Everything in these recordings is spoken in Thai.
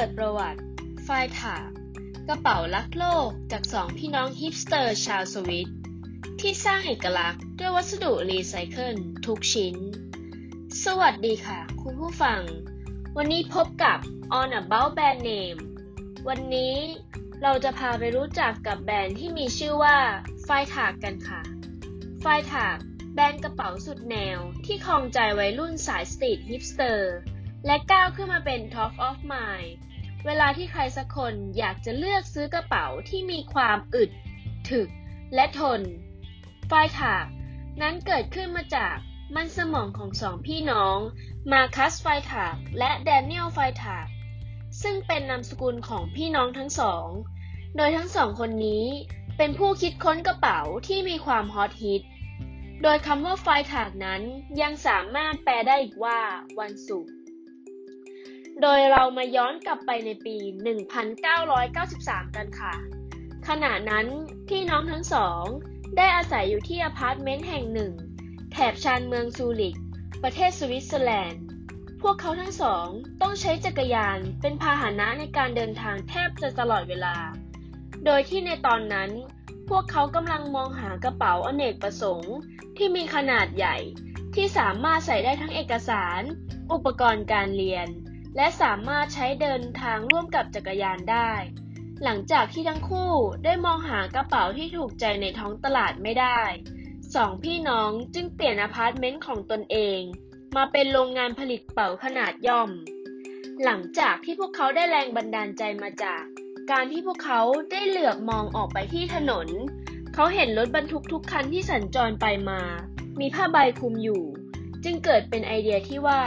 เปิดประวัติ Freitag กระเป๋ารักษ์โลกจากสองพี่น้องฮิปสเตอร์ชาวสวิส ที่สร้างเอกลักษณ์ด้วยวัสดุรีไซเคิลทุกชิ้น สวัสดีค่ะ คุณผู้ฟัง วันนี้พบกับ All About Brand Name วันนี้เราจะพาไปรู้จักกับแบรนด์ที่มีชื่อว่า Freitag กันค่ะ Freitag แบรนด์กระเป๋าสุดแนวที่ครองใจวัยรุ่นสาย street hipster และก้าวขึ้นมาเป็น Top of Mind เวลาที่ใครสักคนอยากจะเลือกซื้อกระเป๋าที่มีความอึด ถึก และทนไฟถากนั้นเกิดขึ้นมาจากมันสมองของสองพี่น้อง มาคัสไฟถากและแดเนียลไฟถากซึ่งเป็นนามสกุลของพี่น้องทั้งสอง โดยทั้งสองคนนี้เป็นผู้คิดค้นกระเป๋าที่มีความฮอตฮิต โดยคำว่า Freitag นั้นยังสามารถแปลได้อีกว่าวันศุกร์ โดยเรามาย้อนกลับไปในปี 1993 กันค่ะ ขณะนั้นพี่น้องทั้งสอง ได้อาศัยอยู่ที่อพาร์ตเมนต์แห่งหนึ่ง แถบชานเมืองซูริก ประเทศสวิตเซอร์แลนด์ พวกเขาทั้งสองต้องใช้จักรยานเป็นพาหนะในการเดินทางแทบจะตลอดเวลา โดยที่ในตอนนั้นพวกเขากำลังมองหากระเป๋าอเนกประสงค์ ที่มีขนาดใหญ่ ที่สามารถใส่ได้ทั้งเอกสาร อุปกรณ์การเรียน และสามารถใช้เดินทางร่วมกับจักรยานได้ หลังจากที่ทั้งคู่ได้มองหากระเป๋าที่ถูกใจในท้องตลาดไม่ได้สองพี่น้องจึงเปลี่ยนอพาร์ตเมนต์ของตนเอง มาเป็นโรงงานผลิตกระเป๋าขนาดย่อม หลังจากที่พวกเขาได้แรงบันดาลใจมาจาก การที่พวกเขาได้เหลือบมองออกไปที่ถนน เขาเห็นรถบรรทุกทุกคันที่สัญจรไปมา มีผ้าใบคลุมอยู่ จึงเกิดเป็นไอเดียที่ว่า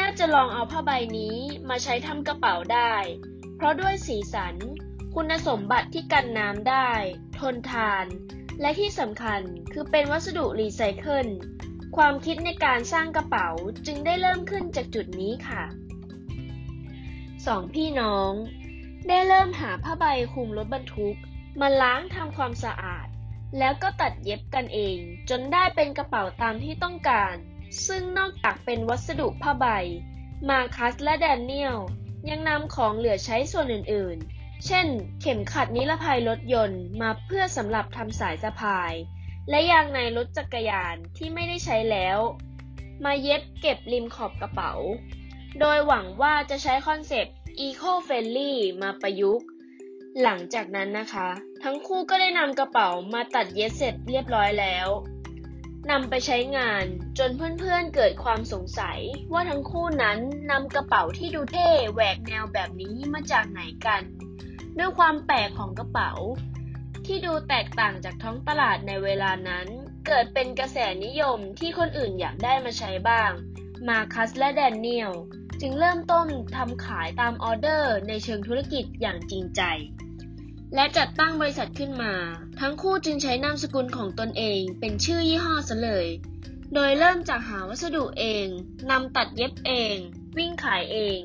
น่าจะลองเอาผ้าใบนี้มาใช้ทำกระเป๋าได้ เพราะด้วยสีสัน คุณสมบัติที่กันน้ำได้ ทนทาน และที่สำคัญคือเป็นวัสดุรีไซเคิล ความคิดในการสร้างกระเป๋าจึงได้เริ่มขึ้นจากจุดนี้ค่ะสองพี่น้อง ได้เริ่มหาผ้าใบคลุมรถบรรทุก มาล้างทำความสะอาด แล้วก็ตัดเย็บกันเอง จนได้เป็นกระเป๋าตามที่ต้องการ ซึ่งนอกจากเป็นวัสดุผ้าใบ มาคัสและแดเนียลยังนำของเหลือใช้ส่วนอื่นๆ เช่น เข็มขัดนิรภัยรถยนต์มาเพื่อสำหรับทำสายสะพาย และยางในรถจักรยานที่ไม่ได้ใช้แล้ว มาเย็บเก็บริมขอบกระเป๋า โดยหวังว่าจะใช้คอนเซปต์ Eco Friendly มาประยุกต์ หลังจากนั้นนะคะ ทั้งคู่ก็ได้นำกระเป๋ามาตัดเย็บเสร็จเรียบร้อยแล้ว นำไปใช้งานจนเพื่อนๆเกิดความสงสัย ว่าทั้งคู่นั้นนำกระเป๋าที่ดูเท่แหวกแนวแบบนี้มาจากไหนกัน ด้วยความแปลกของกระเป๋า ที่ดูแตกต่างจากท้องตลาดในเวลานั้น เกิดเป็นกระแสนิยมที่คนอื่นอยากได้มาใช้บ้าง มาคัสและแดนเนียลจึงเริ่มต้นทำขายตามออเดอร์ในเชิงธุรกิจอย่างจริงใจ และจัดตั้งบริษัทขึ้นมา ทั้งคู่จึงใช้นามสกุลของตนเองเป็นชื่อยี่ห้อซะเลย โดยเริ่มจากหาวัสดุเองนำตัดเย็บเอง วิ่งขายเอง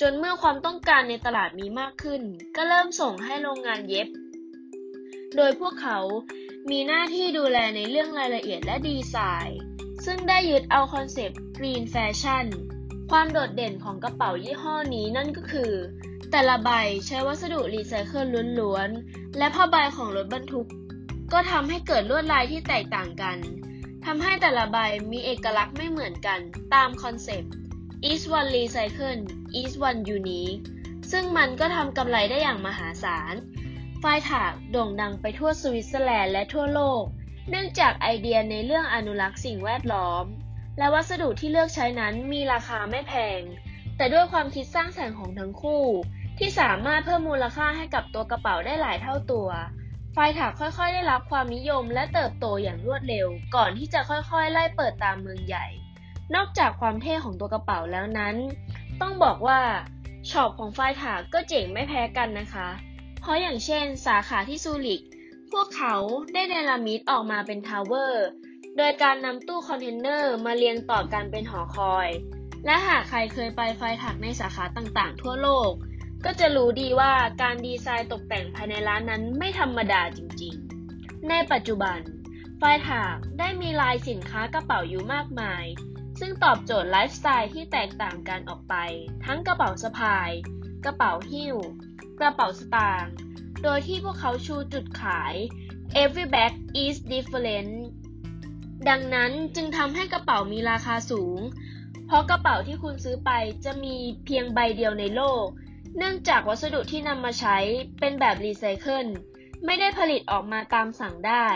จนเมื่อความต้องการในตลาดมีมากขึ้น ก็เริ่มส่งให้โรงงานเย็บ โดยพวกเขามีหน้าที่ดูแลในเรื่องรายละเอียดและดีไซน์ ซึ่งได้ยึดเอา concept Green Fashion ความโดดเด่นของกระเป๋ายี่ห้อนี้นั่นก็คือ แต่ละใบใช้วัสดุรีไซเคิลล้วนๆ และผ้าใบของรถบรรทุก ก็ทำให้เกิดลวดลายที่แตกต่างกัน ทำให้แต่ละใบมีเอกลักษณ์ไม่เหมือนกัน ตามคอนเซปต์ each one recycle each one unique ซึ่งมันก็ทำกำไรได้อย่างมหาศาล ไฟถากโด่งดังไปทั่วสวิตเซอร์แลนด์และทั่วโลก เนื่องจากไอเดียในเรื่องอนุรักษ์สิ่งแวดล้อม และวัสดุที่เลือกใช้นั้นมีราคาไม่แพง แต่ด้วยความคิดสร้างสรรค์ของทั้งคู่ ที่สามารถเพิ่มมูลค่าให้กับตัวกระเป๋าได้หลายเท่าตัว Freitag ค่อยๆ ได้รับความนิยมและเติบโตอย่างรวดเร็ว ก่อนที่จะค่อยๆ ไล่เปิดตามเมืองใหญ่ นอกจากความเท่ของตัวกระเป๋าแล้วนั้น ต้องบอกว่า shop ของ Freitag ก็เจ๋งไม่แพ้กันนะคะ เพราะอย่างเช่น สาขาที่ซูริก พวกเขาได้เนรมิตออกมาเป็น tower โดยการนำตู้คอนเทนเนอร์มาเรียงต่อกันเป็นหอคอย และหากใครเคยไป Freitag ในสาขาต่างๆ ทั่วโลก ก็จะรู้ดีว่าการดีไซน์ตกแต่งภายในร้านนั้นไม่ธรรมดาจริงๆ ในปัจจุบันไฟถักได้มีลายสินค้ากระเป๋าอยู่มากมาย ซึ่งตอบโจทย์ไลฟ์สไตล์ที่แตกต่างกันออกไป ทั้งกระเป๋าสะพาย กระเป๋าหิ้ว กระเป๋าสตางค์โดยที่พวกเขาชูจุดขาย every bag is different ดังนั้นจึงทำให้กระเป๋ามีราคาสูง เพราะกระเป๋าที่คุณซื้อไปจะมีเพียงใบเดียวในโลก เนื่องจากวัสดุที่นำมาใช้เป็นแบบรีไซเคิลไม่ได้ผลิตออกมาตามสั่งได้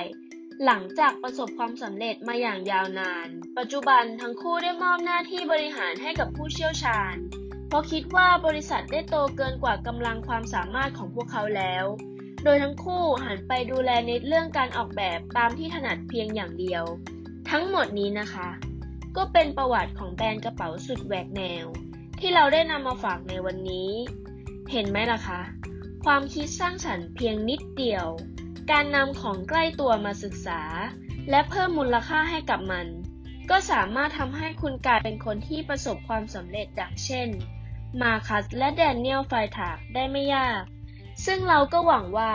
หลังจากประสบความสำเร็จมาอย่างยาวนาน ปัจจุบันทั้งคู่ได้มอบหน้าที่บริหารให้กับผู้เชี่ยวชาญ เพราะคิดว่าบริษัทได้โตเกินกว่ากำลังความสามารถของพวกเขาแล้ว โดยทั้งคู่หันไปดูแลในเรื่องการออกแบบตามที่ถนัดเพียงอย่างเดียว ทั้งหมดนี้นะคะ ก็เป็นประวัติของแบรนด์กระเป๋าสุดแหวกแนว ที่เราได้นำมาฝากในวันนี้ เห็นไหมล่ะคะ ความคิดสร้างสรรค์เพียงนิดเดียว การนำของใกล้ตัวมาศึกษา และเพิ่มมูลค่าให้กับมัน ก็สามารถทำให้คุณกลายเป็นคนที่ประสบความสำเร็จดังเช่น มาคัสและแดเนียลไฟถากได้ไม่ยาก ซึ่งเราก็หวังว่า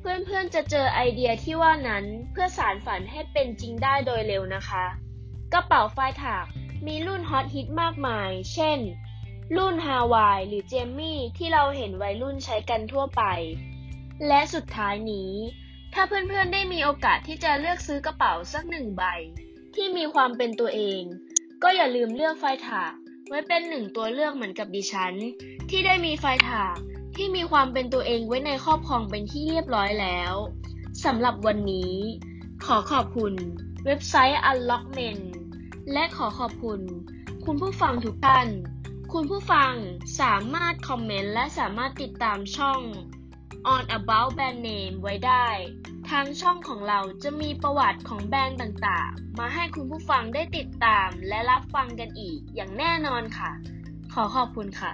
เพื่อนๆจะเจอไอเดียที่ว่านั้นเพื่อสารฝันให้เป็นจริงได้โดยเร็วนะคะ กระเป๋าไฟถากมีรุ่นฮอตฮิตมากมาย เช่น รุ่นฮาวายหรือเจมมี่ที่เราเห็นวัยรุ่นใช้กันทั่วไป และสุดท้ายนี้ ถ้าเพื่อนๆได้มีโอกาสที่จะเลือกซื้อกระเป๋าสักหนึ่งใบ ที่มีความเป็นตัวเอง ก็อย่าลืมเลือกไฟถากไว้เป็นหนึ่งตัวเลือกเหมือนกับดิฉัน ที่ได้มีไฟถากที่มีความเป็นตัวเองไว้ในครอบครองเป็นที่เรียบร้อยแล้วสำหรับวันนี้ ขอขอบคุณ เว็บไซต์ Unlockment และขอขอบคุณ คุณผู้ฟังทุกท่าน คุณผู้ฟังสามารถคอมเมนต์และสามารถติดตามช่อง on about brand name ไว้ได้ ทางช่องของเราจะมีประวัติของแบรนด์ต่างๆ มาให้คุณผู้ฟังได้ติดตามและรับฟังกันอีกอย่างแน่นอนค่ะ ขอขอบคุณค่ะ